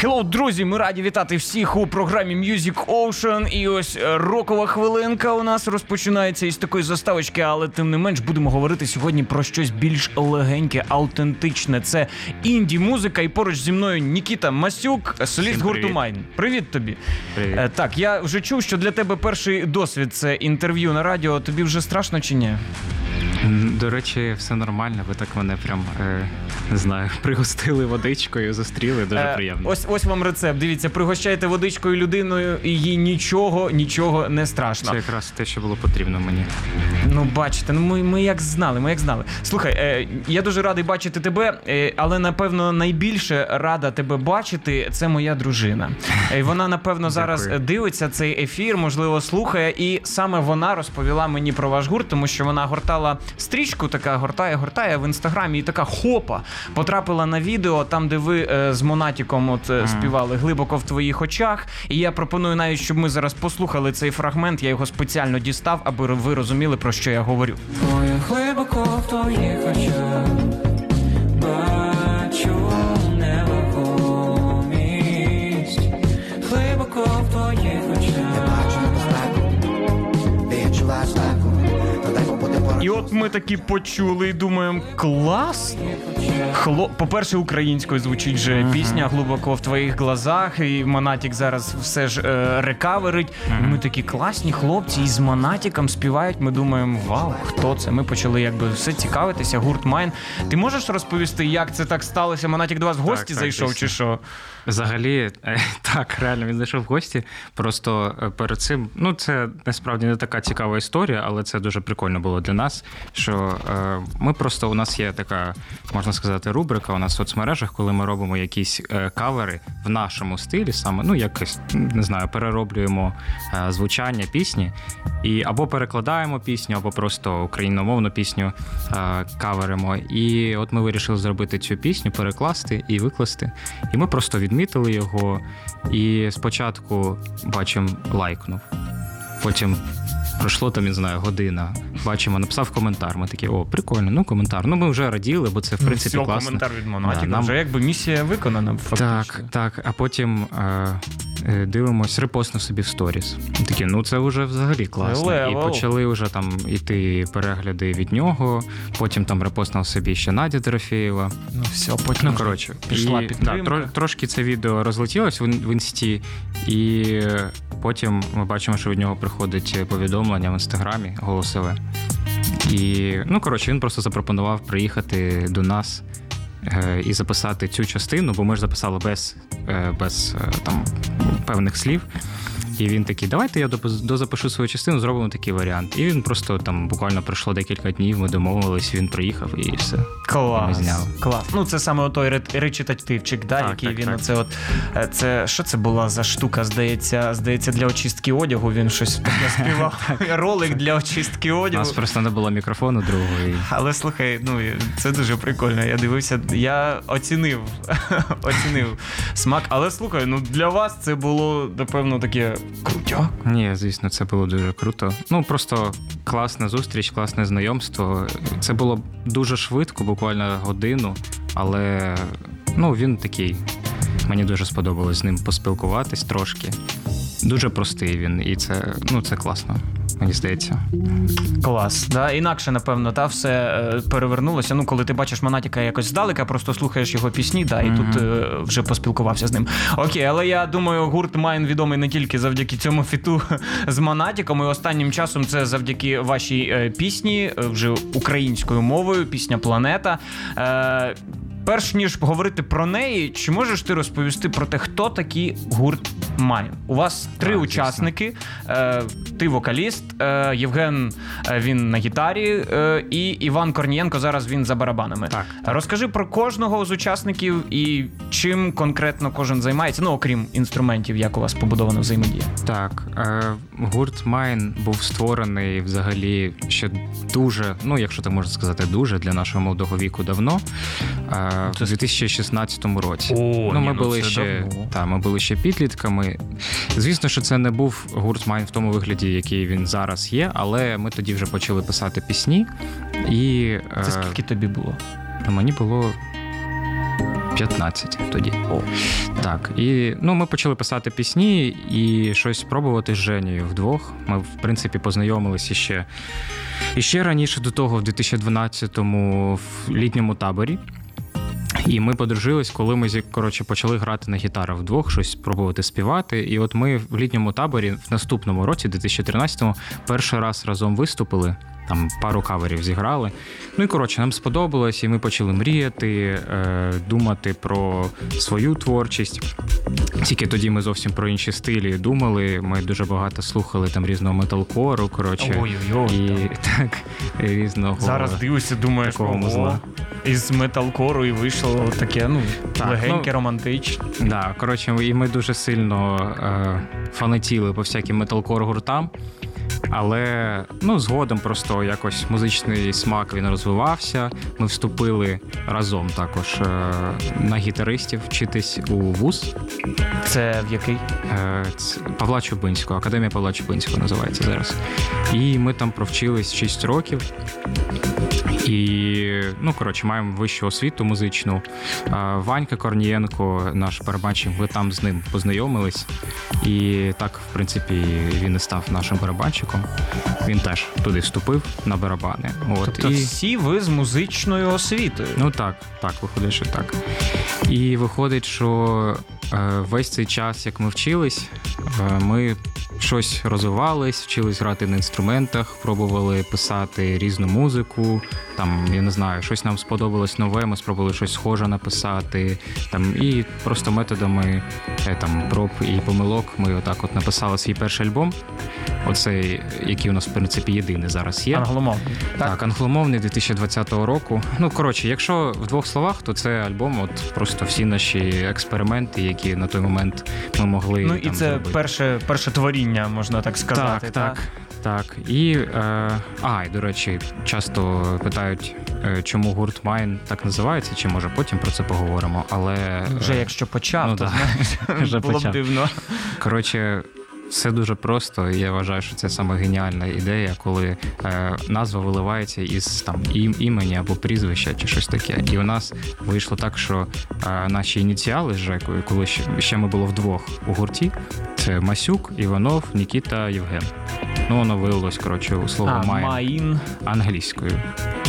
Hello, друзі! Ми раді вітати всіх у програмі Music Ocean. І ось е, рокова хвилинка у нас розпочинається із такої заставочки, але тим не менш будемо говорити сьогодні про щось більш легеньке, аутентичне. Це інді музика. І поруч зі мною Нікіта Масюк, соліст гурту. Майн. Привіт тобі. Привіт. Е, Так, я вже чув, що для тебе перший досвід це інтерв'ю на радіо. Тобі вже страшно чи ні? До речі, все нормально. Ви так мене прям е, не знаю, пригостили водичкою, зустріли. Дуже Е, приємно. Ось ось вам рецепт. Дивіться, пригощайте водичкою людиною, і їй нічого, нічого не страшно. Це якраз те, що було потрібно мені. Ну, бачите, ну ми, ми як знали, ми як знали. Слухай, е, я дуже радий бачити тебе, е, але напевно найбільше рада тебе бачити це моя дружина. Е, вона напевно зараз Дякую. дивиться цей ефір, можливо, слухає, і саме вона розповіла мені про ваш гурт, тому що вона гортала стрічку, така гортає, гортає в інстаграмі, і така хопа потрапила на відео, там, де ви е, з Монатіком от е, співали глибоко в твоїх очах. І я пропоную навіть, щоб ми зараз послухали цей фрагмент. Я його спеціально дістав, аби ви розуміли про що я говорю. Твоє глибоко в твоїх очах от ми такі почули і думаємо, клас. Хло... По-перше, українською звучить же пісня глибоко в твоїх глазах, і Монатік зараз все ж е, рекаверить. І ми такі класні хлопці, і з Монатіком співають. Ми думаємо, вау, хто це? Ми почали якби все цікавитися. Гурт Майн. Ти можеш розповісти, як це так сталося? Монатік до вас в гості так, зайшов, дійсно. чи що? Взагалі, е, так, реально, він зайшов в гості. Просто е, перед цим, ну це насправді не така цікава історія, але це дуже прикольно було для нас. Що е, ми просто у нас є така, можна сказати, рубрика у нас в соцмережах, коли ми робимо якісь е, кавери в нашому стилі, саме ну якось не знаю, перероблюємо е, звучання пісні, і або перекладаємо пісню, або просто україномовну пісню е, каверимо. І от ми вирішили зробити цю пісню, перекласти і викласти. І ми просто відмітили його. І спочатку бачимо лайкнув. Потім пройшло там, не знаю, година. Бачимо, написав коментар. Ми такі, о, прикольно, ну коментар. Ну ми вже раділи, бо це в принципі Все, класно. коментар від Монатіка. Да, нам- Вже якби місія виконана, фактично. Так, так. А потім е, е, дивимось, репостнув собі в сторіс. Такі, ну це вже взагалі класно. Level. І почали вже там іти перегляди від нього. Потім там репостнув собі ще Надя Дорофєєва. Ну все, потім Ну коротше, пішла і, підтримка. Да, тро, трошки це відео розлетілось в, в інсті, і потім ми бачимо, що від нього приходить повідомлення в інстаграмі голосове. І ну коротше, він просто запропонував приїхати до нас. е, І записати цю частину, бо ми ж записали без, е, без е, там певних слів. І він такий, давайте я дозапишу свою частину, зробимо такий варіант. І він просто там буквально пройшло декілька днів, ми домовились, він приїхав і все. Клас, клас. Ну це саме той речитативчик, да, Так, який так, він так. оце от е, це що це була за штука? Здається, здається, для очистки одягу. Він щось співав. Ролик для очистки одягу. У нас просто не було мікрофону другого. І... Але слухай, ну це дуже прикольно. Я дивився, я оцінив, оцінив смак. Але слухай, ну для вас це було напевно таке крутяк. Ні, звісно, це було дуже круто. Ну просто класна зустріч, класне знайомство. Це було дуже швидко, буквально годину, але ну він такий. Мені дуже сподобалось з ним поспілкуватись трошки. Дуже простий він, і це, ну, це класно, мені здається. Клас, да інакше, напевно, та все е, перевернулося. Ну, коли ти бачиш Монатіка якось здалека, просто слухаєш його пісні, да, і тут е, вже поспілкувався з ним. Окей, але я думаю, гурт Майн відомий не тільки завдяки цьому фіту з Монатіком, і останнім часом це завдяки вашій е, пісні, е, вже українською мовою, пісня Планета. Е, Перш ніж говорити про неї, чи можеш ти розповісти про те, хто такий гурт Mine. У вас три Так, учасники. Е, ти вокаліст, е, Євген е, він на гітарі, е, і Іван Корнієнко зараз він за барабанами. Так, так. Розкажи про кожного з учасників і чим конкретно кожен займається, ну окрім інструментів, як у вас побудована взаємодія. Так, е, гурт Майн був створений взагалі ще дуже, ну якщо так можна сказати, дуже для нашого молодого віку давно. Е, у 2016 році. О, ну, ні, ми ну були це ще давно. та, ми були ще підлітками. Звісно, що це не був гурт Майн в тому вигляді, який він зараз є, але ми тоді вже почали писати пісні. І е, Це скільки тобі було? мені було 15 тоді. О. Так, і ну, ми почали писати пісні і щось пробувати з Женєю вдвох. Ми, в принципі, познайомилися ще, і ще раніше до того, в 2012-му в літньому таборі. І ми подружились, коли ми зі- коротше, почали грати на гітарах вдвох, щось спробувати співати. І от ми в літньому таборі в наступному році, 2013-му, перший раз разом виступили. Там пару каверів зіграли. Ну і коротше, нам сподобалось, і ми почали мріяти, е, думати про свою творчість. Тільки тоді ми зовсім про інші стилі думали. Ми дуже багато слухали там різного металкору. Коротше, і так різного Зараз дивишся, думаєш, такого ого, музла. із металкору і вийшло таке, ну, Так, легеньке, ну, романтичне. Да, коротше, і ми дуже сильно е, фанатіли по всяким металкор гуртам. Але ну, згодом просто якось музичний смак він розвивався. Ми вступили разом також е, на гітаристів вчитись у вуз. Це в який? Е, це Павла Чубинського, Академія Павла Чубинського називається зараз. І ми там провчились 6 років. І, ну, коротше, маємо вищу освіту музичну. Ванька Корнієнко, наш барабанщик, ми там з ним познайомились. І так, в принципі, він і став нашим барабанщиком. Він теж туди вступив на барабани. От. Тобто і... всі ви з музичною освітою. Ну так, так, виходить, що так. І виходить, що весь цей час, як ми вчились, е, ми щось розвивались, вчились грати на інструментах, пробували писати різну музику. Там, я не знаю, щось нам сподобалось нове, ми спробували щось схоже написати. Там, і просто методами е, там, проб і помилок ми отак от написали свій перший альбом. Оцей, який у нас, в принципі, єдиний зараз є. Англомовний. Так, англомовний 2020 року. Ну коротше, якщо в двох словах, то це альбом, от просто всі наші експерименти, які на той момент ми могли. Ну і там, це зробити. перше, перше творіння, можна так сказати. Так, так, так. І е, а, і до речі, часто питають, е, чому гурт Майн так називається, чи може потім про це поговоримо. Але Вже е, якщо почав, ну то да. знаєш, Вже було б дивно. Коротше, все дуже просто. і Я вважаю, що це саме геніальна ідея, коли е, назва виливається із там ім, імені або прізвища чи щось таке. І у нас вийшло так, що е, наші ініціали з Жекою, коли ще, ще ми було вдвох у гурті, це Масюк, Іванов, Нікіта, Євген. Ну, воно виявилось, коротше, у слово А, mine англійською.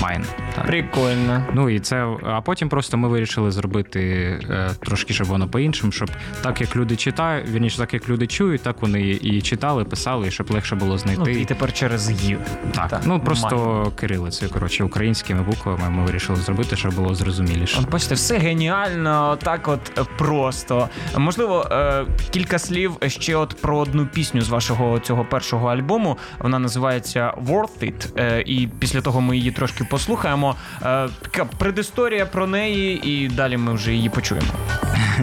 Mine. Так. Прикольно. Ну і це, а потім просто ми вирішили зробити е, трошки, щоб воно по-іншому, щоб так як люди читають, вірніше, так як люди чують, так вони і читали, писали, і щоб легше було знайти. Ну, і тепер через «ї». так, так, ну просто кирилицею, коротше, українськими буквами ми вирішили зробити, щоб було зрозуміліше. От бачите, все геніально, так от е, просто. Можливо, е, кілька слів ще от про одну пісню з вашого цього першого альбому. Вона називається Worth It. е, І після того ми її трошки послухаємо. Така предісторія про неї, і далі ми вже її почуємо.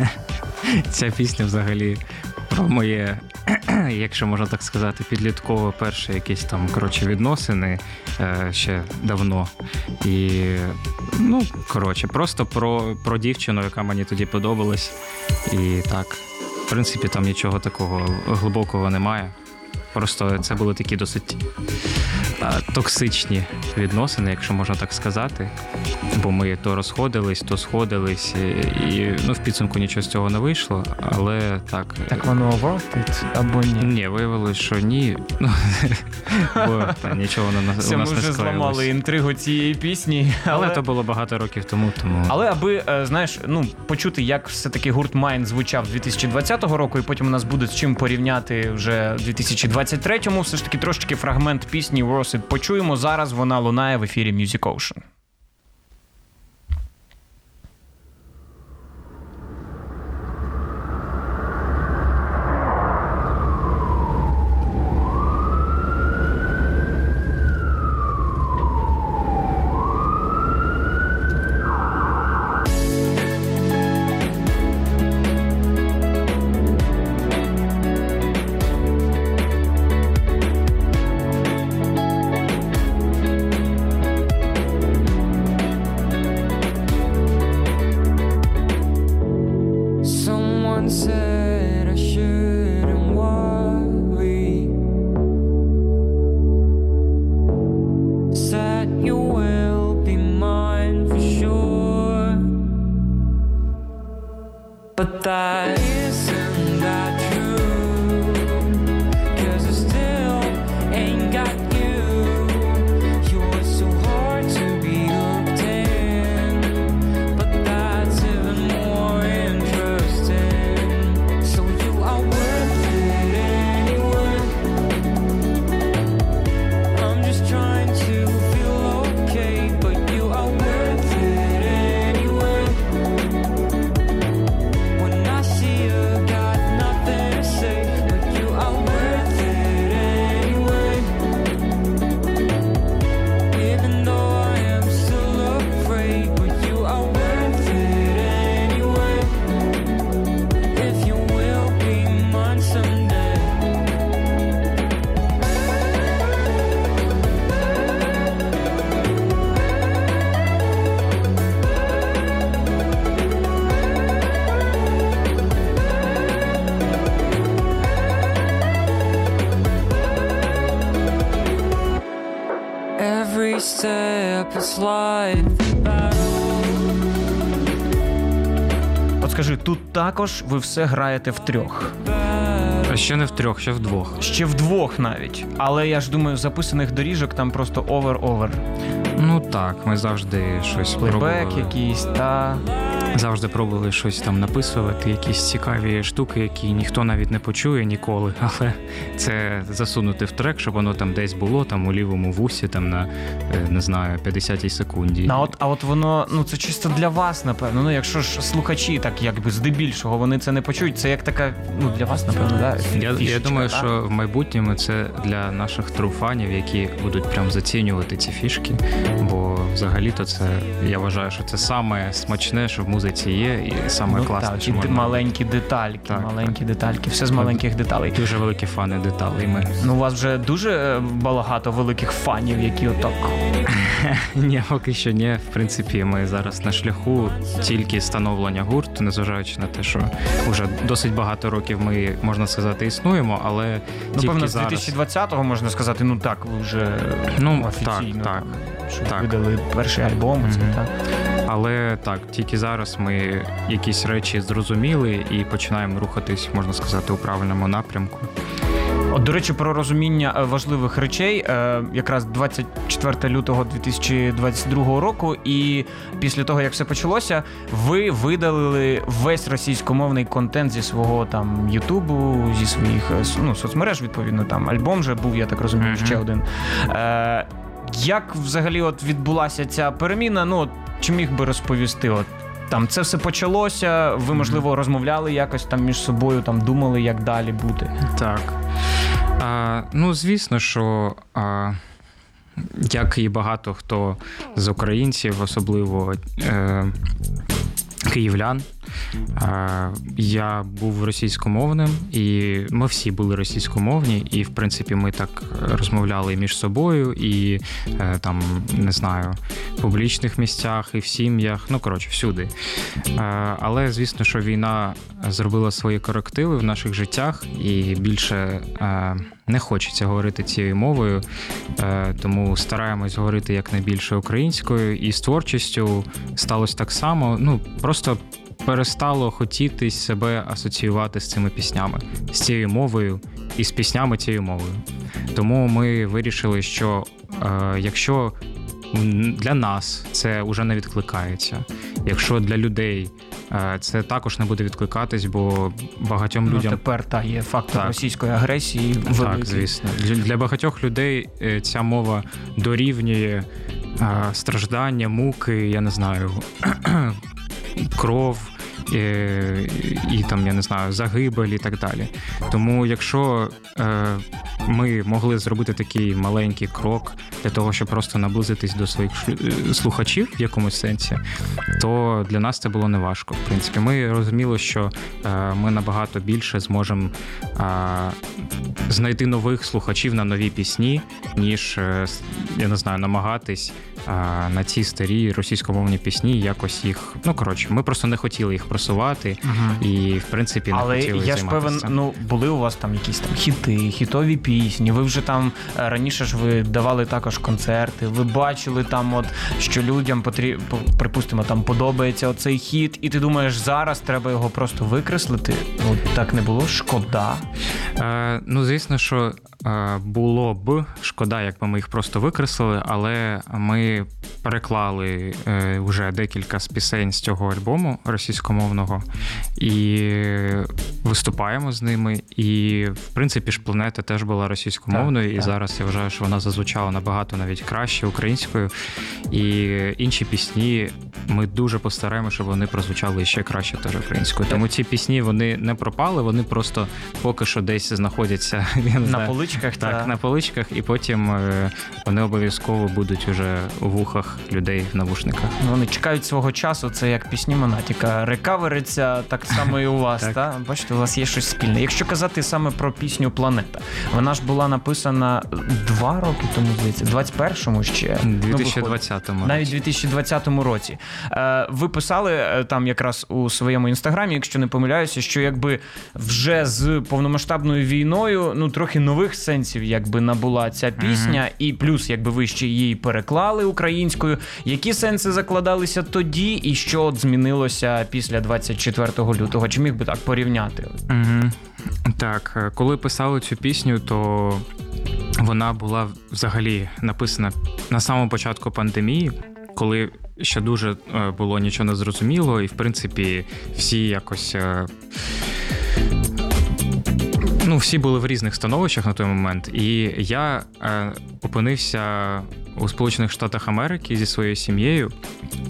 Ця пісня взагалі про моє, якщо можна так сказати, підліткове перше якісь там коротше відносини е, ще давно. І ну, коротше, просто про, про дівчину, яка мені тоді подобалась. І так, в принципі, там нічого такого глибокого немає. Просто це були такі досить токсичні відносини, якщо можна так сказати. Бо ми то розходились, то сходились, і, і ну, в підсумку нічого з цього не вийшло, але так. Так воно Worth It або ні? Ні, виявилось, що ні. Ну, бо та, нічого на нас, Це у ми нас не вже зламали інтригу цієї пісні. Але то було багато років тому, тому. Але аби е, знаєш, ну почути, як все-таки гурт Майн звучав 2020 року, і потім у нас буде з чим порівняти вже 2023-му, все ж таки трошечки фрагмент пісні Worth почуємо. Зараз вона лунає в ефірі Music Ocean. Live. От скажи, тут також ви все граєте в трьох. А ще не в трьох, ще в двох. Ще вдвох навіть. Але я ж думаю, записаних доріжок там просто over-over. Ну так, ми завжди щось Плейбек пробували. якийсь, та. Завжди пробували щось там написувати, якісь цікаві штуки, які ніхто навіть не почує ніколи. Але це засунути в трек, щоб воно там десь було, там у лівому вусі, там на е, не знаю, 50-й секунді. А от, а от воно, ну це чисто для вас, напевно. Ну, якщо ж слухачі, так якби здебільшого, вони це не почують, це як така, ну для вас, напевно, да? Я, я думаю, та? що в майбутньому це для наших труфанів, які будуть прям зацінювати ці фішки. Бо взагалі-то це я вважаю, що це саме смачне, що в музиці є, і саме ну, класне. так, і можна- маленькі детальки, Так, маленькі детальки, все з маленьких деталей. Дуже великі фани деталей. Ми Ну, у вас вже дуже е, багато великих фанів, які отак. ні, поки що ні. В принципі, ми зараз на шляху тільки становлення гурту, незважаючи на те, що вже досить багато років ми можна сказати існуємо, але Ну, тільки певно, з зараз 2020-го можна сказати, ну так, ви вже Ну, офіційно так, так, що так. видали перший альбом. Це, Мгм. так. Але так, тільки зараз ми якісь речі зрозуміли і починаємо рухатись, можна сказати, у правильному напрямку. От, до речі, про розуміння е, важливих речей. Е, Якраз 24 лютого 2022 року, і після того, як все почалося, ви видалили весь російськомовний контент зі свого там Ютубу, зі своїх е, ну, соцмереж, відповідно, там альбом вже був, я так розумію, Мгм. ще один. Як взагалі от відбулася ця переміна? Ну, чи міг би розповісти? От там це все почалося. Ви, можливо, розмовляли якось там між собою, там думали, як далі бути. Так. А, ну, звісно, що а, як і багато хто з українців, особливо е, київлян, я був російськомовним, і ми всі були російськомовні, і в принципі ми так розмовляли між собою, і е, там не знаю, в публічних місцях, і в сім'ях, ну коротше, всюди. Е, але звісно, що війна зробила свої корективи в наших життях, і більше е, не хочеться говорити цією мовою, е, тому стараємось говорити якнайбільше українською, і з творчістю сталося так само. Ну просто перестало хотітись себе асоціювати з цими піснями, з цією мовою і з піснями цією мовою. Тому ми вирішили, що е, якщо для нас це вже не відкликається, якщо для людей е, це також не буде відкликатись, бо багатьом Ну, людям тепер та є фактор Так. російської агресії. великий. так, звісно. Для, багатьох людей е, ця мова дорівнює е, страждання, муки, я не знаю, кров. Е, І там я не знаю загибель і так далі. Тому, якщо е, ми могли зробити такий маленький крок для того, щоб просто наблизитись до своїх е, слухачів в якомусь сенсі, то для нас це було неважко. В принципі, ми розуміли, що е, ми набагато більше зможемо е, знайти нових слухачів на нові пісні, ніж е, я не знаю, намагатись на ці старі російськомовні пісні якось їх. Ну коротше, ми просто не хотіли їх просувати. просувати, і в принципі не Але хотіли я ж певен, ну були у вас там якісь там хіти, хітові пісні. Ви вже там е, раніше ж ви давали також концерти. Ви бачили там, от що людям потрібно, припустимо, там подобається оцей хіт, і ти думаєш, зараз треба його просто викреслити. Ну так не було. Шкода. Е, ну, звісно, що було б шкода, якби ми їх просто викреслили, але ми переклали е, вже декілька з пісень з цього альбому російськомовного і виступаємо з ними. І в принципі ж планета теж була російськомовною, Так, і так. зараз я вважаю, що вона зазвучала набагато навіть краще українською. І інші пісні ми дуже постараємося, щоб вони прозвучали ще краще теж українською. Тому ці пісні вони не пропали, вони просто поки що десь знаходяться я не На знаю, поличках так, та на поличках, і потім е, вони обов'язково будуть уже у вухах людей в навушниках. вони чекають свого часу. Це як пісні Монатіка. Рекавериться так само і у вас. Так. та? Бачите, у вас є щось спільне. Якщо казати саме про пісню Планета, вона ж була написана два роки тому, здається, 21-му ще. У Ну, 2020-му. Навіть у 2020 році. Е, ви писали е, там якраз у своєму інстаграмі, якщо не помиляюся, що якби вже з повномасштабною війною ну трохи нових сенсів якби набула ця пісня, і плюс, якби ви ще її переклали українською. Які сенси закладалися тоді, і що от змінилося після 24 лютого? Чи міг би так порівняти? Угу. Так, е, коли писали цю пісню, то вона була взагалі написана на самому початку пандемії, коли ще дуже е, було нічого не зрозуміло, і в принципі всі якось. Ну, всі були в різних становищах на той момент, і я е, опинився у Сполучених Штатах Америки зі своєю сім'єю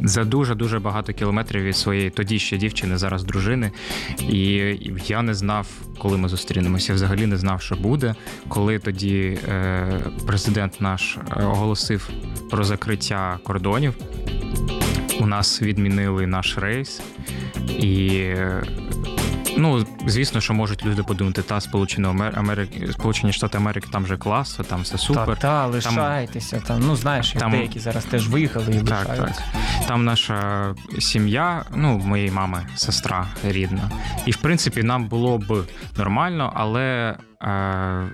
за дуже дуже багато кілометрів від своєї тоді ще дівчини, зараз дружини. І я не знав, коли ми зустрінемося. Взагалі не знав, що буде. Коли тоді е, президент наш е, оголосив про закриття кордонів, у нас відмінили наш рейс. І е, Ну, звісно, що можуть люди подумати, та Сполучені Амер- Америки, Сполучені Штати Америки, там же клас, там все супер. Та, та лишайтеся там. Ну знаєш, Там- деякі зараз теж виїхали і Так, лишаються. так. Там наша сім'я, ну, моєї мами, сестра рідна. І в принципі, нам було б нормально, але. Е,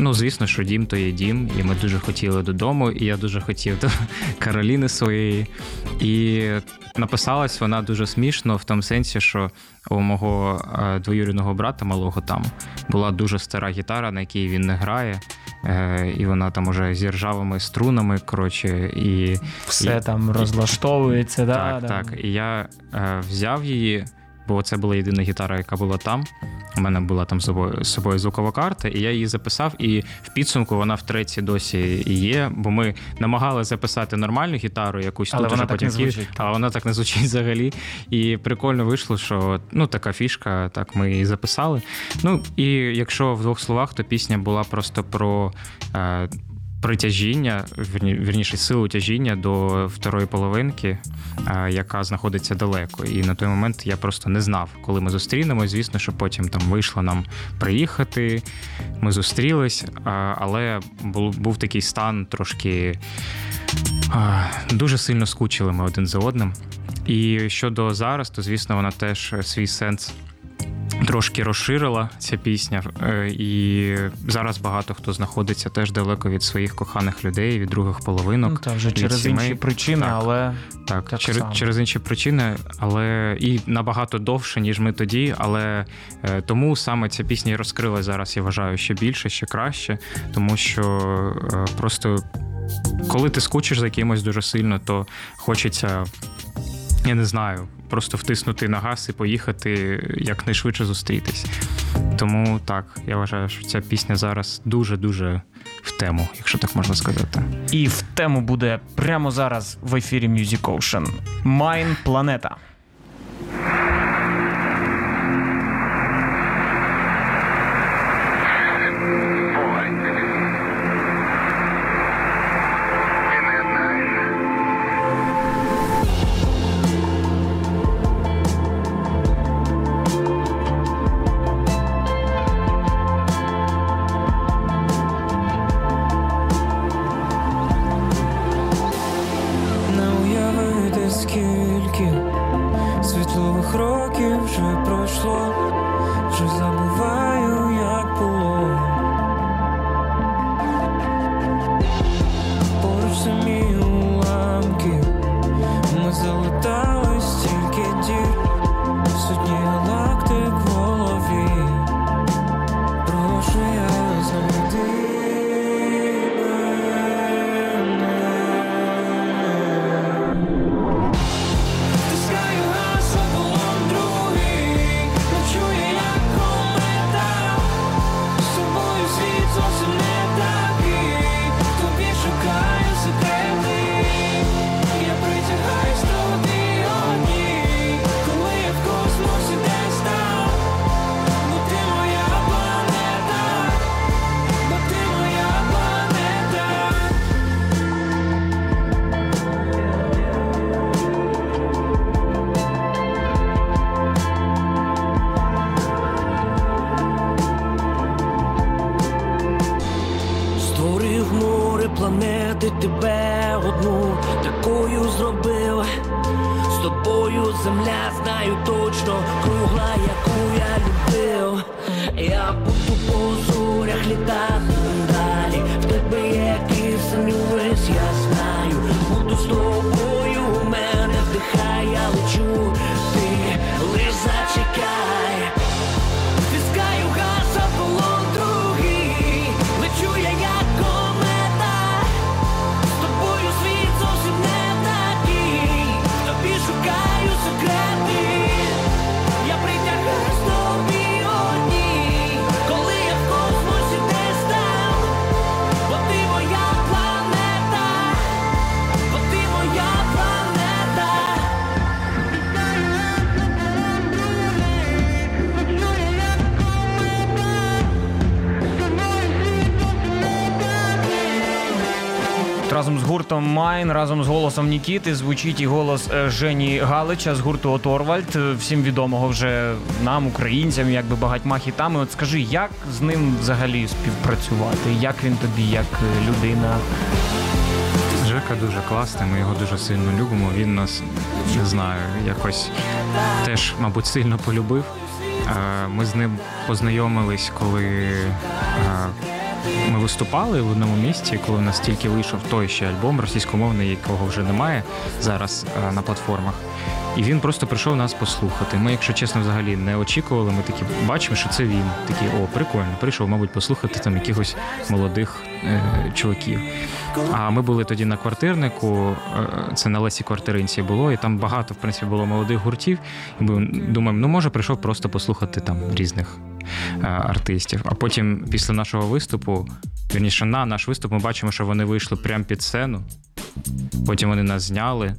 Ну, звісно, що дім то є дім, і ми дуже хотіли додому, і я дуже хотів до Кароліни своєї. І написалась вона дуже смішно в тому сенсі, що у мого е, двоюрідного брата малого там була дуже стара гітара, на якій він не грає. Е, і вона там уже зі ржавими струнами, коротше, і Все І- там розлаштовується, да, так, да. так. І я е, взяв її, бо це була єдина гітара, яка була там. У мене була там з собою, з собою звукова карта, і я її записав. І в підсумку вона втретє досі і є. Бо ми намагалися записати нормальну гітару, якусь Але тут вона так потім в звучить, а вона так не звучить взагалі. І прикольно вийшло, що ну така фішка, так ми її записали. Ну і якщо в двох словах, то пісня була просто про. Е, Притяжіння, вірніше, силу тяжіння до второї половинки, е, яка знаходиться далеко. І на той момент я просто не знав, коли ми зустрінемось. Звісно, що потім там вийшло нам приїхати. Ми зустрілись, але був, був такий стан трошки дуже сильно скучили ми один за одним. І щодо зараз, то звісно, вона теж свій сенс трошки розширила ця пісня. Е, І зараз багато хто знаходиться теж далеко від своїх коханих людей, від других половинок. Ну, та вже від через сімей. інші причини, Так. але Так, Так через, через інші причини, але і набагато довше, ніж ми тоді. Але е, тому саме ця пісня і розкрилась зараз, я вважаю, ще більше, ще краще, тому що е, просто коли ти скучиш за кимось дуже сильно, то хочеться, я не знаю, просто втиснути на газ і поїхати якнайшвидше зустрітись. Тому так, я вважаю, що ця пісня зараз дуже-дуже в тему, якщо так можна сказати. і в тему буде прямо зараз в ефірі Music Ocean. Майн планета. Поруч самі Гуртом Майн, разом з голосом Нікіти звучить і голос е, Жені Галича з гурту Оторвальд, е, всім відомого вже нам, українцям, якби багатьма хітами. От скажи, як з ним взагалі співпрацювати? Як він тобі, як е, людина? Жека дуже класний, ми його дуже сильно любимо. Він нас не знаю, якось теж, мабуть, сильно полюбив. Ми з ним познайомились, коли ми виступали в одному місці, коли у нас тільки вийшов той ще альбом російськомовний, якого вже немає зараз е, на платформах. І він просто прийшов нас послухати. Ми, якщо чесно, взагалі не очікували. Ми такі бачимо, що це він. Такі, о, прикольно, прийшов, мабуть, послухати там якихось молодих е, чуваків. А ми були тоді на квартирнику, е, це на Лесі Квартиринці було, і там багато, в принципі, було молодих гуртів. І ми думаємо, ну може прийшов просто послухати там різних е, артистів. А потім, після нашого виступу, вірніше, на наш виступ, ми бачимо, що вони вийшли прямо під сцену. Потім вони нас зняли,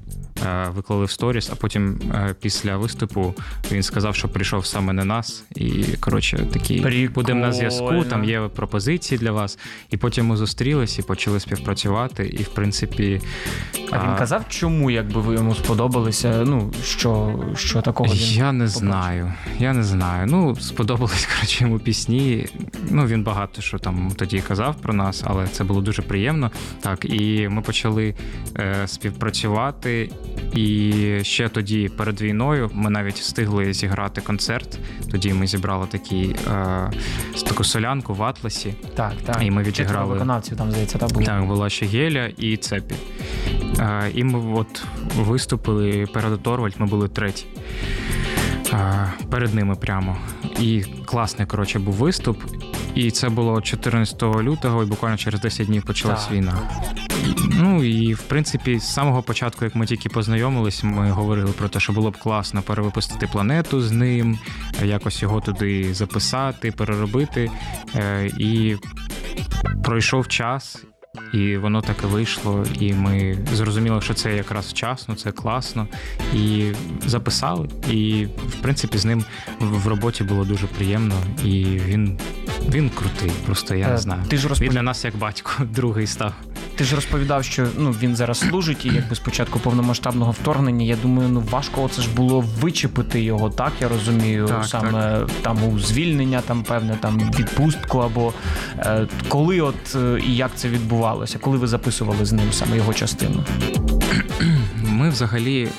виклали в сторіс, а потім е, після виступу він сказав, що прийшов саме на нас. І коротше, такий Прикольно. будемо на зв'язку. Там є пропозиції для вас. І потім ми зустрілись і почали співпрацювати. І в принципі, А він казав, чому якби ви йому сподобалися? Ну що, що такого він Я не побачив? знаю. Я не знаю. Ну, сподобались коротше йому пісні. Ну, він багато що там тоді казав про нас, але це було дуже приємно. Так, і ми почали е, співпрацювати. І ще тоді, перед війною, ми навіть встигли зіграти концерт. Тоді ми зібрали такий, е, таку солянку в Атласі. Так, так. І ми відіграли. виконавців там, здається, та було. Так, була ще Геля і Цепі. Е, і ми от виступили перед Торвальд, ми були треті. Е, перед ними прямо. І класний, коротше, був виступ. І це було 14 лютого, і буквально через 10 днів почалась Так. війна. Ну і в принципі, з самого початку, як ми тільки познайомились, ми говорили про те, що було б класно перевипустити планету з ним, якось його туди записати, переробити. Е, І пройшов час, і воно так і вийшло. І ми зрозуміли, що це якраз вчасно, це класно. І записали. І в принципі з ним в роботі було дуже приємно. І він, він крутий, просто я Е, не знаю. ти ж розпов- Він для нас як батько, другий став. Ти ж розповідав, що ну він зараз служить, і якби спочатку повномасштабного вторгнення. Я думаю, ну важко це ж було вичепити його, так я розумію, Так, саме там у звільнення, там певне там відпустку, або е, коли, от е, і як це відбувалося, коли ви записували з ним саме його частину? Ми взагалі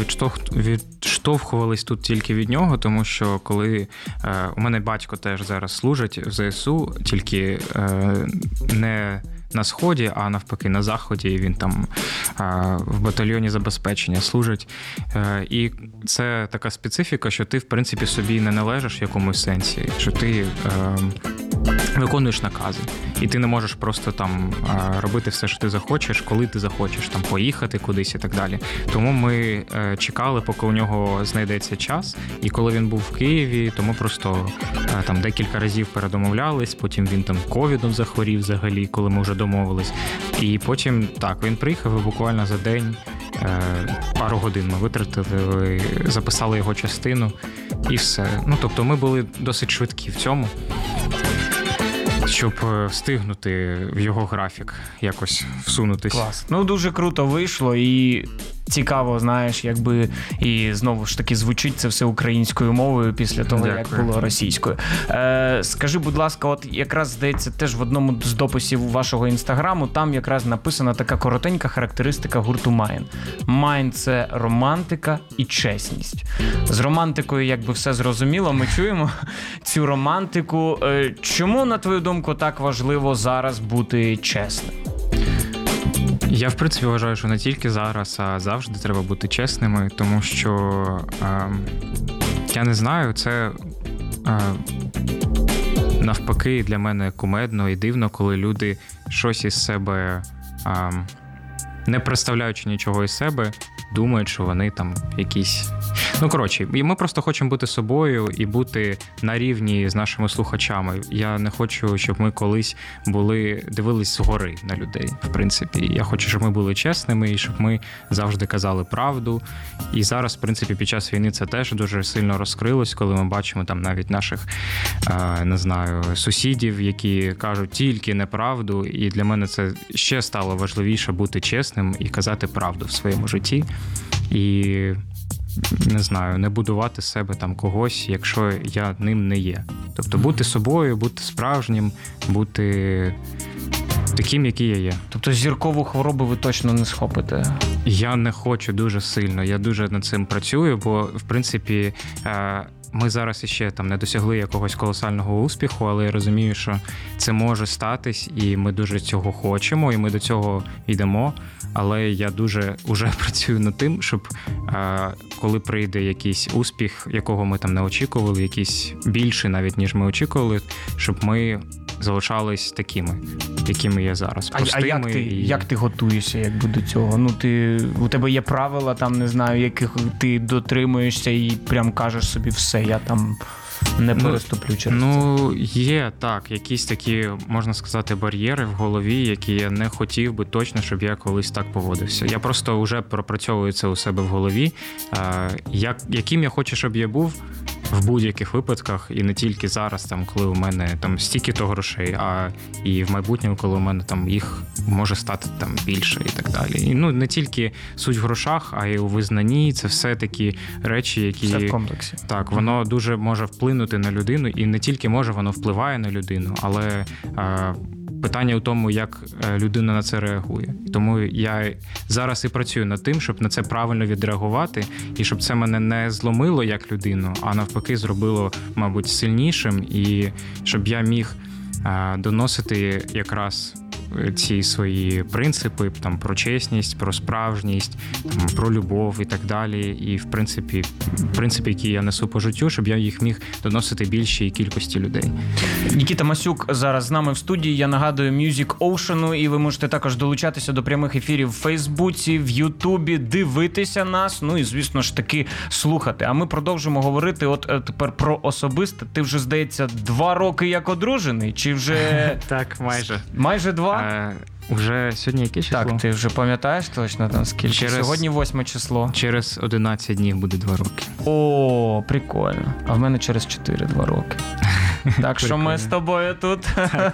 відштовх... відштовхувались тут тільки від нього, тому що коли е, у мене батько теж зараз служить в ЗСУ, тільки е, не на сході, а навпаки на заході. Він там е, в батальйоні забезпечення служить. Е, і це така специфіка, що ти, в принципі, собі не належиш в якомусь сенсі, що ти. Виконуєш накази, і ти не можеш просто там робити все, що ти захочеш, коли ти захочеш, там поїхати кудись і так далі. Тому ми е, чекали, поки у нього знайдеться час. І коли він був в Києві, тому просто е, там декілька разів передомовлялись. Потім він там ковідом захворів взагалі, коли ми вже домовились. І потім так він приїхав і буквально за день. е, Пару годин ми витратили, записали його частину і все. Ну тобто, ми були досить швидкі в цьому щоб е, встигнути в його графік якось всунутись. Клас. Ну дуже круто вийшло і. Цікаво, знаєш, якби і знову ж таки звучить це все українською мовою після того, як було російською. Е, скажи, будь ласка, от якраз здається, теж в одному з дописів вашого інстаграму там якраз написана така коротенька характеристика гурту Майн. Майн це романтика і чесність. З романтикою, якби все зрозуміло, ми чуємо цю романтику. Е, чому, на твою думку, так важливо зараз бути чесним? Я в принципі вважаю, що не тільки зараз, а завжди треба бути чесними, тому що е, я не знаю, це е, навпаки для мене кумедно і дивно, коли люди щось із себе, е, не представляючи нічого із себе, думають, що вони там якісь. Ну коротше, і ми просто хочемо бути собою і бути на рівні з нашими слухачами. Я не хочу, щоб ми колись були дивились згори на людей. В принципі, я хочу, щоб ми були чесними і щоб ми завжди казали правду. І зараз, в принципі, під час війни це теж дуже сильно розкрилось, коли ми бачимо там навіть наших е, не знаю сусідів, які кажуть тільки неправду. І для мене це ще стало важливіше бути чесним і казати правду в своєму житті. І не знаю, не будувати себе там когось, якщо я ним не є. Тобто бути собою, бути справжнім, бути таким, який я є. Тобто зіркову хворобу ви точно не схопите. Я не хочу дуже сильно. Я дуже над цим працюю, бо в принципі. е, Ми зараз іще там не досягли якогось колосального успіху, але я розумію, що це може статись, і ми дуже цього хочемо, і ми до цього йдемо. Але я дуже уже працюю над тим, щоб е, коли прийде якийсь успіх, якого ми там не очікували, якийсь більший навіть ніж ми очікували, щоб ми залишались такими, якими є зараз. А, а як, ти, і- як ти готуєшся якби, до цього? Ну, ти, у тебе є правила, там не знаю, яких ти дотримуєшся і прям кажеш собі все, я там не Ну, переступлю через це. Ну, є так, якісь такі, можна сказати, бар'єри в голові, які я не хотів би точно, щоб я колись так поводився. Я просто вже пропрацьовую це у себе в голові. Як, яким я хочу, щоб я був в будь-яких випадках, і не тільки зараз, там, коли у мене там стільки то грошей, а і в майбутньому, коли у мене там їх може стати там більше і так далі. І ну не тільки суть в грошах, а й у визнанні. Це все такі речі, які Все в комплексі. так, воно дуже може вплинути на людину, і не тільки може, воно впливає на людину, але е, питання у тому, як е, людина на це реагує. Тому я зараз і працюю над тим, щоб на це правильно відреагувати, і щоб це мене не зломило як людину, а навпаки, зробило, мабуть, сильнішим, і щоб я міг е, доносити якраз. Ці свої принципи там про чесність, про справжність, там, про любов і так далі. І в принципі, принципи, які я несу по життю, щоб я їх міг доносити більшій кількості людей. Нікіта Масюк зараз з нами в студії. Я нагадую Music Ocean, і ви можете також долучатися до прямих ефірів в Фейсбуці, в Ютубі, дивитися нас. Ну і звісно ж таки слухати. А ми продовжимо говорити. От е, тепер про особисте. Ти вже здається два роки як одружений, чи вже Так, майже. майже два? Е, уже сьогодні яке число? Так, ти вже пам'ятаєш точно там скільки? Через- Сьогодні восьме число. Через 11 днів буде 2 роки. О, прикольно. А в мене через 4-2 роки. Так що ми з тобою тут.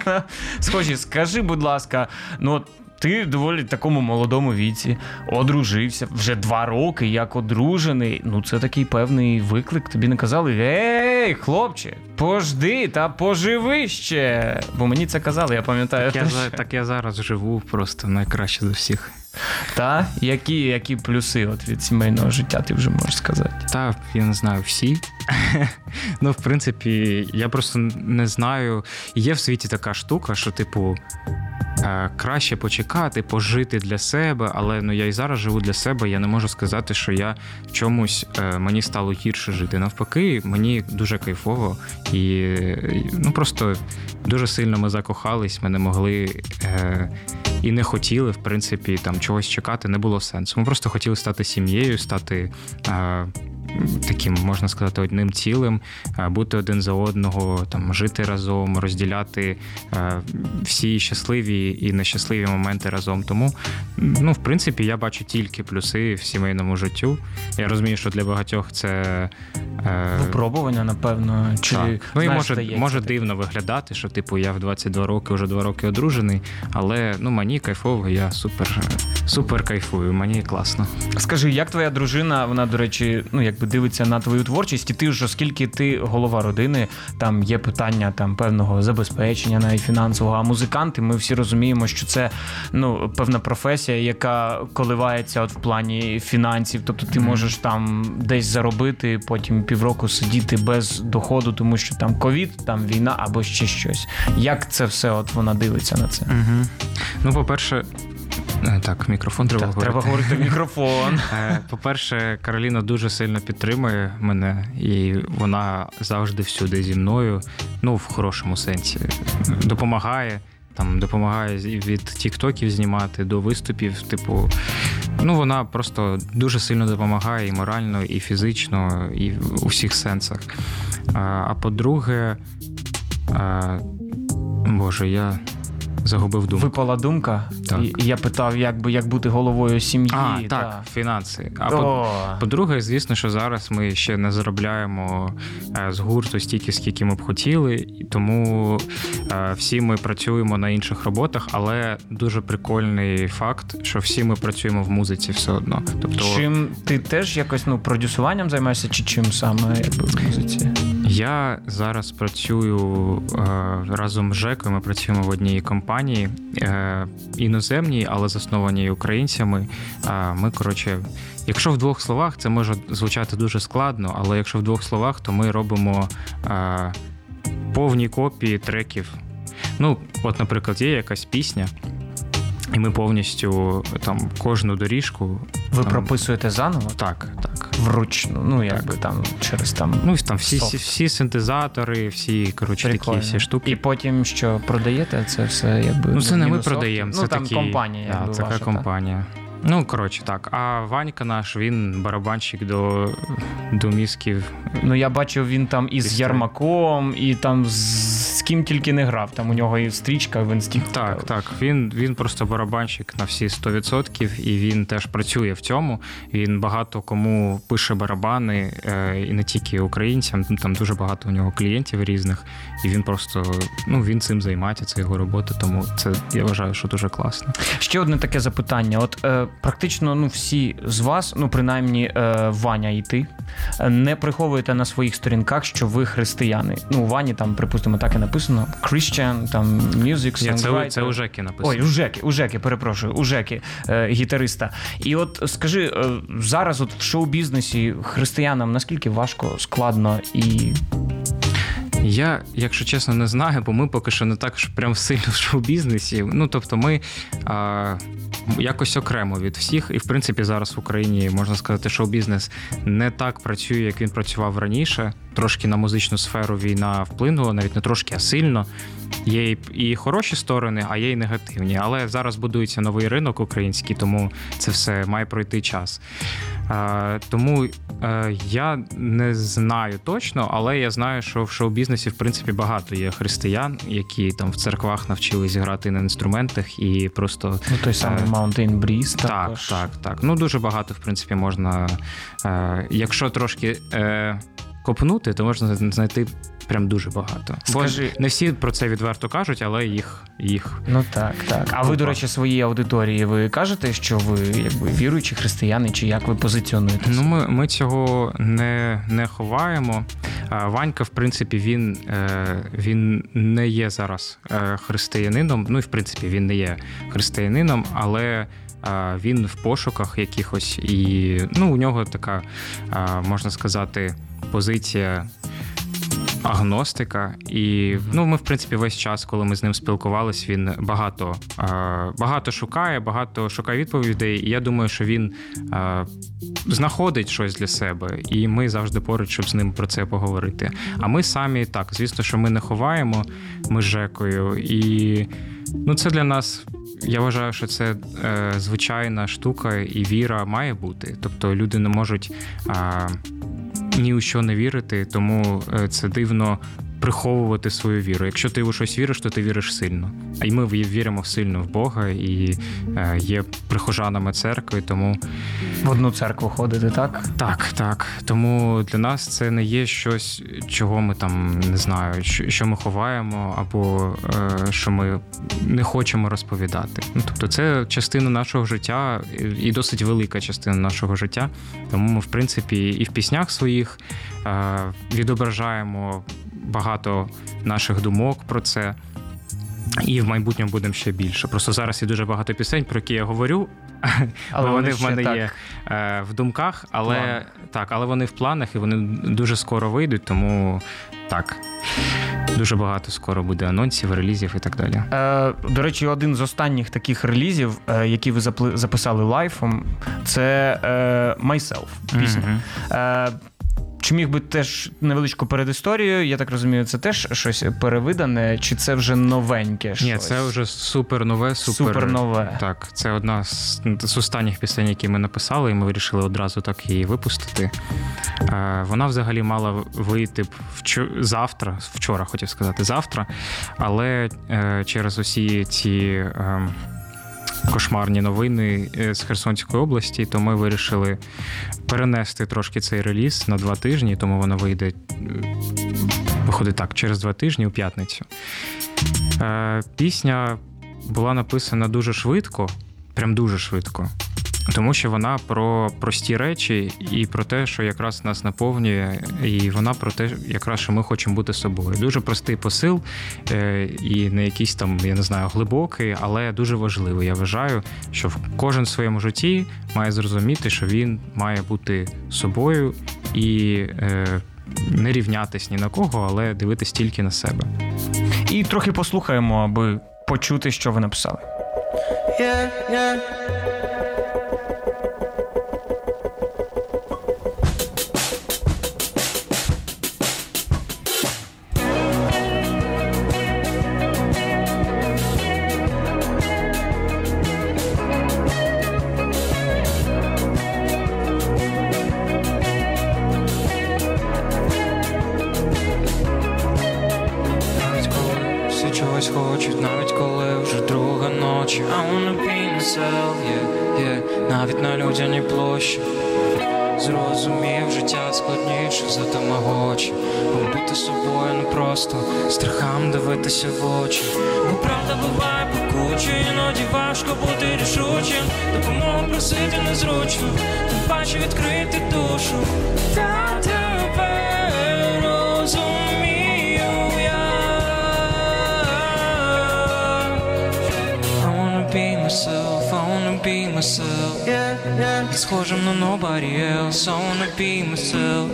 Схожі, скажи, будь ласка, ну от ти доволі такому молодому віці одружився вже два роки, як одружений. Ну, це такий певний виклик. Тобі не казали: Ей, хлопче, пожди та поживи ще. Бо мені це казали, я пам'ятаю. Так я, що- так я зараз живу просто найкраще за всіх. Та які, які плюси от від сімейного життя, ти вже можеш сказати? Та я не знаю всі. ну, в принципі, я просто не знаю. Є в світі така штука, що, типу, е, краще почекати, пожити для себе, але ну я і зараз живу для себе. Я не можу сказати, що я чомусь е, мені стало гірше жити. Навпаки, мені дуже кайфово, і ну просто дуже сильно ми закохались. Ми не могли. Е, і не хотіли, в принципі, там чогось чекати, не було сенсу. Ми просто хотіли стати сім'єю, стати таким, можна сказати, одним цілим, бути один за одного, там жити разом, розділяти всі щасливі і нещасливі моменти разом. Тому, ну, в принципі, я бачу тільки плюси в сімейному життю. Я розумію, що для багатьох це. е, Випробування, напевно, чи так. Ну і може, може так? дивно виглядати, що типу я в 22 роки, вже 2 роки одружений, але ну мені кайфово, я супер, супер кайфую, мені класно. Скажи, як твоя дружина, вона, до речі, ну якби дивиться на твою творчість, і ти ж, оскільки ти голова родини, там є питання там певного забезпечення, навіть фінансового. А музиканти, ми всі розуміємо, що це ну певна професія, яка коливається от в плані фінансів. Тобто ти можеш там десь заробити, потім півроку сидіти без доходу, тому що там ковід, там війна або ще щось. Як це все? От вона дивиться на це? Угу. Ну, по-перше, е, так, мікрофон треба Так, говорити. треба говорити в мікрофон. Е, По-перше, Кароліна дуже сильно підтримує мене, і вона завжди всюди зі мною, ну, в хорошому сенсі. Допомагає. Там допомагає від тіктоків знімати до виступів. Типу, ну вона просто дуже сильно допомагає і морально, і фізично, і у всіх сенсах. А, а по-друге, а, боже, я загубив думку. Випала думка, Так. і, і я питав, як би як бути головою сім'ї. А, та. так, фінанси. А О, По-друге, звісно, що зараз ми ще не заробляємо е, з гурту стільки, скільки ми б хотіли, тому е, всі ми працюємо на інших роботах, але дуже прикольний факт, що всі ми працюємо в музиці все одно. Тобто чим ти теж якось ну продюсуванням займаєшся, чи чим саме в музиці? Я зараз працюю е, разом з Жекою. Ми працюємо в одній компанії е, іноземній, але заснованій українцями. Е, ми, коротше, якщо в двох словах, це може звучати дуже складно, але якщо в двох словах, то ми робимо повні копії треків. Ну, от, наприклад, є якась пісня, і ми повністю там кожну доріжку. Ви там, прописуєте заново так. Вручну, ну якби там через там. Ну, там всі, Софт. всі, синтезатори, всі, коротше, такі всі штуки. І потім що продаєте, це все якби Ну, це не ми продаємо, це ну, там такі, компанія, да, якби така ваша, компанія. Ну, коротше, так. А Ванька наш, він барабанщик до, до мізків. Ну я бачив, він там із Ярмаком, і там з ким тільки не грав. Там у нього і стрічка в інсті. Так, так. Він, він просто барабанщик на всі 100%, і він теж працює в цьому. Він багато кому пише барабани, е, і не тільки українцям. ну, Там дуже багато у нього клієнтів різних. І він просто ну він цим займається, це його робота. Тому це я вважаю, що дуже класно. Ще одне таке запитання. От е, практично ну всі з вас, ну принаймні е, Ваня і ти, е, не приховуєте на своїх сторінках, що ви християни. Ну, Вані там, припустимо, так і написано Christian, там music, Ні, це, songwriter. це у Жеки написано. Ой, у Жеки, у Жеки, перепрошую, у Жеки, е, гітариста. І от скажи, е, зараз от в шоу-бізнесі християнам наскільки важко, складно і Я, якщо чесно, не знаю, бо ми поки що не так прям сильно в шоу-бізнесі. Ну тобто, ми а, якось окремо від всіх, і в принципі зараз в Україні можна сказати, шоу-бізнес не так працює, як він працював раніше. Трошки на музичну сферу війна вплинула, навіть не трошки, а сильно. Є і- хороші сторони, а є і негативні. Але зараз будується новий ринок український, тому це все має пройти час. Е, тому е, я не знаю точно, але я знаю, що в шоу-бізнесі в принципі багато є християн, які там в церквах навчились грати на інструментах і просто ну, той самий Е, Mountain Breeze. так, також. так, так. Ну дуже багато, в принципі, можна. Е, якщо трошки е, копнути, то можна знайти прям дуже багато. Скажи- Бо не всі про це відверто кажуть, але їх. їх. Ну так, так. А ви, до речі, своїй аудиторії ви кажете, що ви якби віруючі християни, чи як ви позиціонуєте? Ну, ми, ми цього не, не ховаємо. Ванька, в принципі, він, е, він не є зараз е, християнином. Ну і в принципі він не є християнином, але він в пошуках якихось, і ну, у нього така, можна сказати, позиція. Агностика, і ну ми, в принципі, весь час, коли ми з ним спілкувались, він багато, е, багато шукає, багато шукає відповідей. І я думаю, що він е, знаходить щось для себе, і ми завжди поруч, щоб з ним про це поговорити. А ми самі так, звісно, що ми не ховаємо, ми з Жекою, і ну це для нас. Я вважаю, що це е, звичайна штука, і віра має бути. Тобто люди не можуть. Е, ні у що не вірити, тому е, це дивно приховувати свою віру. Якщо ти у щось віриш, то ти віриш сильно. А й ми віримо сильно в Бога і е, є прихожанами церкви, тому В одну церкву ходити, так? так, так. Тому для нас це не є щось, чого ми там не знаю, що, ми ховаємо, або е, що ми не хочемо розповідати. Ну тобто, це частина нашого життя і досить велика частина нашого життя. Тому ми, в принципі, і в піснях своїх е, відображаємо багато наших думок про це. І в майбутньому будемо ще більше. Просто зараз є дуже багато пісень, про які я говорю, Але бо вони вони в мене так. є е, в думках, але так, але вони в планах і вони дуже скоро вийдуть, тому так. Дуже багато скоро буде анонсів, релізів і так далі. Е, до речі, один з останніх таких релізів, е, які ви запли- записали лайфом, це е, Myself пісня. Мгм. Е, чи міг би теж невеличку передісторію? Я так розумію, це теж щось перевидане, чи це вже новеньке? Ні, щось? це вже супер нове, супер, Супер нове. Так, це одна з, з останніх пісень, які ми написали, і ми вирішили одразу так її випустити. Е, вона взагалі мала вийти вчо- завтра, вчора хотів сказати завтра, але е, через усі ці. Е, Кошмарні новини е, з Херсонської області, то ми вирішили перенести трошки цей реліз на два тижні, тому вона вийде е, виходить так, через два тижні у п'ятницю. Е, пісня була написана дуже швидко, прям дуже швидко. Тому що вона про прості речі і про те, що якраз нас наповнює, і вона про те, якраз що ми хочемо бути собою. Дуже простий посил, е, і не якийсь там, я не знаю, глибокий, але дуже важливий. Я вважаю, що в- кожен в своєму житті має зрозуміти, що він має бути собою і е, не рівнятись ні на кого, але дивитись тільки на себе. І трохи послухаємо, аби почути, що ви написали. Yeah, yeah. Дивитися в очі. Бо правда буває пекуче Іноді важко бути рішучим. Допомогу просити незручно Тим паче відкрити душу myself. Yeah, yeah. Не схожим на nobody else. I wanna be myself.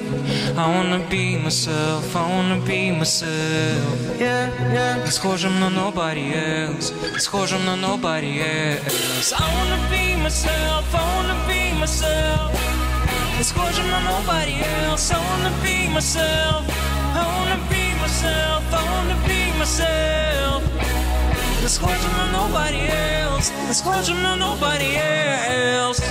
I wanna be myself. I wanna be myself. Yeah, yeah. Не схожим на nobody else. Не схожим на nobody else. I wanna be myself. I wanna be myself. Не схожим на nobody else. I wanna be myself. I wanna be myself. I wanna be myself. Не схожим на nobody else, Не схожим на nobody else.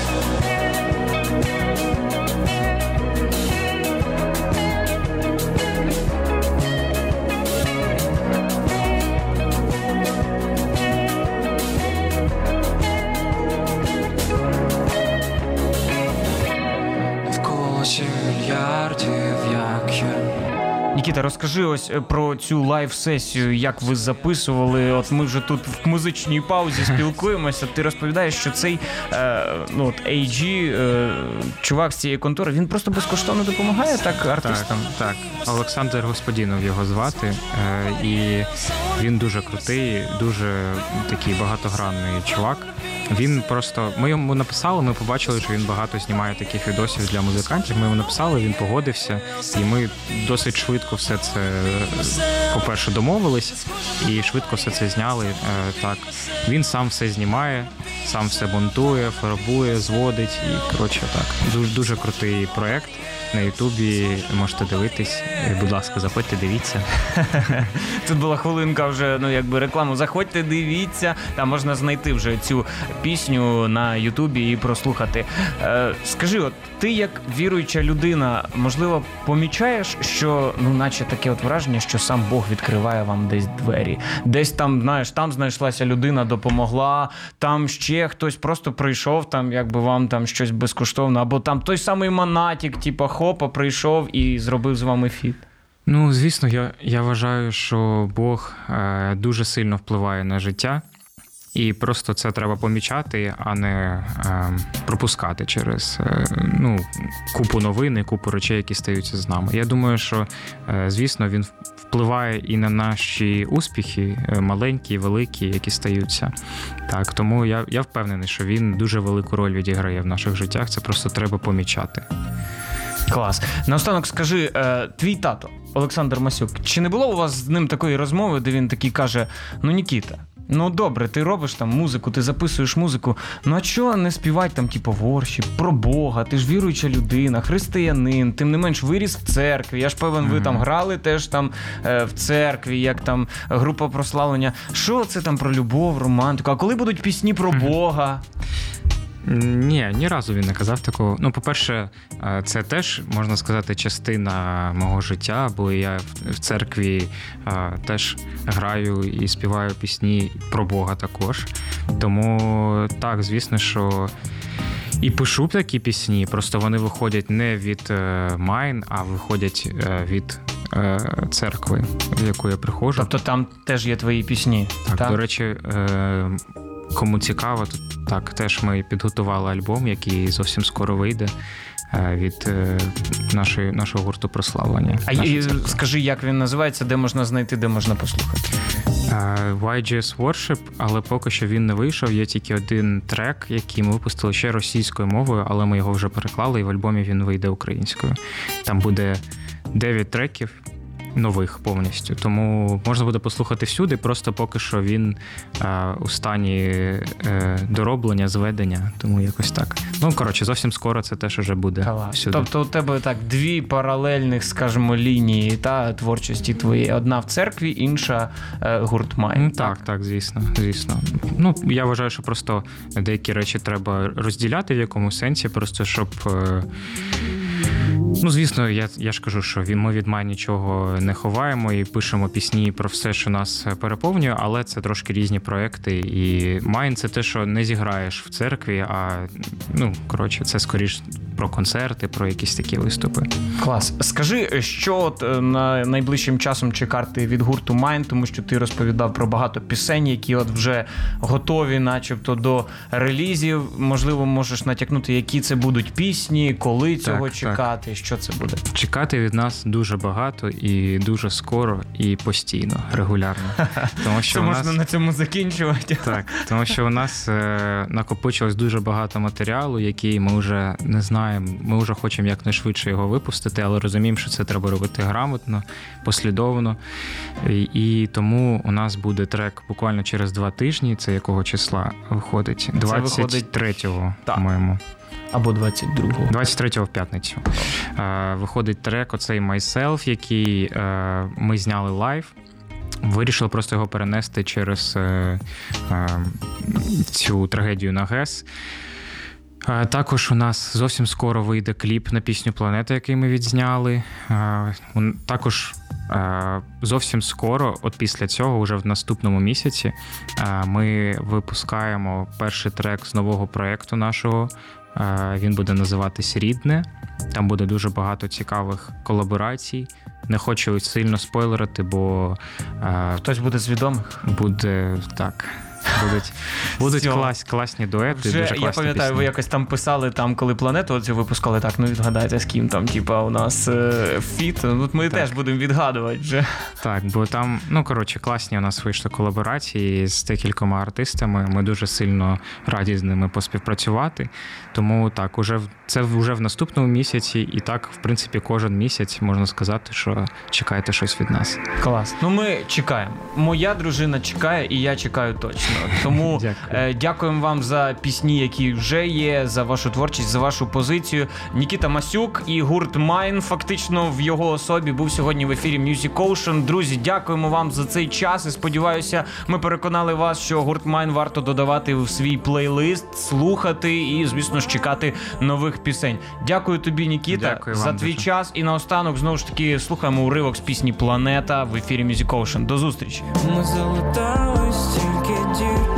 Нікіта, розкажи ось е, про цю лайв-сесію, як ви записували. От ми вже тут в музичній паузі спілкуємося. Ти розповідаєш, що цей е, ну, от AG, е, чувак з цієї контори, він просто безкоштовно допомагає так артистам. Так, так. Олександр Господінов його звати. Е, і він дуже крутий, дуже такий багатогранний чувак. Він просто ми йому написали, ми побачили, що він багато знімає таких відосів для музикантів. Ми йому написали, він погодився, і ми досить швидко все це, по-перше, домовились і швидко все це зняли. Е, Так, він сам все знімає, сам все монтує, фарбує, зводить. І коротше, так дуже дуже крутий проект. На Ютубі можете дивитись. Будь ласка, заходьте, дивіться. Тут була хвилинка вже, ну якби рекламу. Заходьте, дивіться. Там можна знайти вже цю пісню на Ютубі і прослухати. Е, скажи, от ти як віруюча людина, можливо, помічаєш, що ну, наче таке от враження, що сам Бог відкриває вам десь двері. Десь там, знаєш, там знайшлася людина, допомогла, там ще хтось просто прийшов, там якби вам там щось безкоштовно, або там той самий Монатік, типа хопа, прийшов і зробив з вами фіт. Ну, звісно, я, я вважаю, що Бог е, дуже сильно впливає на життя, і просто це треба помічати, а не е, пропускати через е, ну, купу новин і купу речей, які стаються з нами. Я думаю, що е, звісно він впливає і на наші успіхи, е, маленькі, великі, які стаються. Так, тому я, я впевнений, що він дуже велику роль відіграє в наших життях. Це просто треба помічати. Клас. Наостанок скажи, е, твій тато Олександр Масюк, чи не було у вас з ним такої розмови, де він такий каже: Ну, Нікіта, ну добре, ти робиш там музику, ти записуєш музику. Ну а чого не співати там, типу, ворші, про Бога, ти ж віруюча людина, християнин, тим не менш виріс в церкві. Я ж певен, ви там грали теж там е, в церкві, як там група прославлення. Що це там про любов, романтику? А коли будуть пісні про Бога? Ні, ні разу він не казав такого. Ну, по-перше, е, це теж можна сказати частина мого життя, бо я в- церкві е, теж граю і співаю пісні про Бога також. Тому так, звісно, що. І пишу такі пісні, просто вони виходять не від е, Майн, а виходять від церкви, в яку я приходжу. Тобто там теж є твої пісні. Так, до речі, кому цікаво, то так теж ми підготували альбом, який зовсім скоро вийде е, від е, нашої, нашого гурту прославлення. А і, скажи, як він називається, де можна знайти, де можна послухати. Е, YGS Worship, але поки що він не вийшов. Є тільки один трек, який ми випустили ще російською мовою, але ми його вже переклали, і в альбомі він вийде українською. Там буде 9 треків. Нових повністю, тому можна буде послухати всюди. Просто поки що він е, у стані е, дороблення, зведення, тому якось так. Ну коротше, зовсім скоро це теж уже буде всюди. Тобто у тебе так дві паралельних, скажімо, лінії та творчості твоєї. Одна в церкві, інша е, гурт має. Ну, так, так, звісно, звісно. Ну я вважаю, що просто деякі речі треба розділяти в якомусь сенсі, просто щоб. е, Ну, звісно, я, я ж кажу, що ми від Май нічого не ховаємо і пишемо пісні про все, що нас переповнює, але це трошки різні проекти. І Майн це те, що не зіграєш в церкві, а ну коротше, це скоріш про концерти, про якісь такі виступи. Клас. Скажи, що от е, на найближчим часом чекати від гурту Майн, тому що ти розповідав про багато пісень, які от вже готові, начебто, до релізів. Можливо, можеш натякнути, які це будуть пісні, коли цього так. Чекати, що це буде. Чекати від нас дуже багато і дуже скоро, і постійно, регулярно. Тому що Це можна нас... на цьому закінчувати. Так, тому що у нас е, накопичилось дуже багато матеріалу, який ми вже не знаємо. Ми вже хочемо якнайшвидше його випустити, але розуміємо, що це треба робити грамотно, послідовно. І, і тому у нас буде трек буквально через два тижні. Це якого числа виходить? виходить- 23-го, по-моєму. Або 22-го. 23-го в п'ятницю. Е, виходить трек, оцей Myself, який е, ми зняли live. Вирішили просто його перенести через е, е, цю трагедію на ГЕС. Е, Також у нас зовсім скоро вийде кліп на пісню Планета, який ми відзняли. Е, Також е, зовсім скоро, от після цього, вже в наступному місяці, ми випускаємо перший трек з нового проєкту нашого. Е, Він буде називатись Рідне. Там буде дуже багато цікавих колаборацій. Не хочу сильно спойлерити, бо е, Хтось буде з відомих. буде так. Будуть, будуть клас, класні дуети, Вже дуже класні я пам'ятаю, пісні. ви якось там писали, там, коли планету оцю випускали, так, ну відгадайте, з ким там, типа, у нас е, фіт. Ну, От ми теж будемо відгадувати вже. Так, бо там, ну коротше, класні у нас вийшли колаборації з декількома артистами. Ми дуже сильно раді з ними поспівпрацювати. Тому так, уже в- це вже в наступному місяці, і так, в принципі, кожен місяць можна сказати, що чекайте щось від нас. Клас. Ну ми чекаємо. Моя дружина чекає, і я чекаю точно. Тому Дякую. е, дякуємо вам за пісні, які вже є, за вашу творчість, за вашу позицію. Нікіта Масюк і гурт Майн фактично в його особі був сьогодні в ефірі Music Ocean. Друзі, дякуємо вам за цей час. І сподіваюся, ми переконали вас, що гурт Майн варто додавати в свій плейлист, слухати і, звісно ж, чекати нових пісень. Дякую тобі, Нікіта, Дякую за твій дуже. час. І наостанок знову ж таки слухаємо уривок з пісні Планета в ефірі Music Ocean. До зустрічі. Ми залутали стільки дір,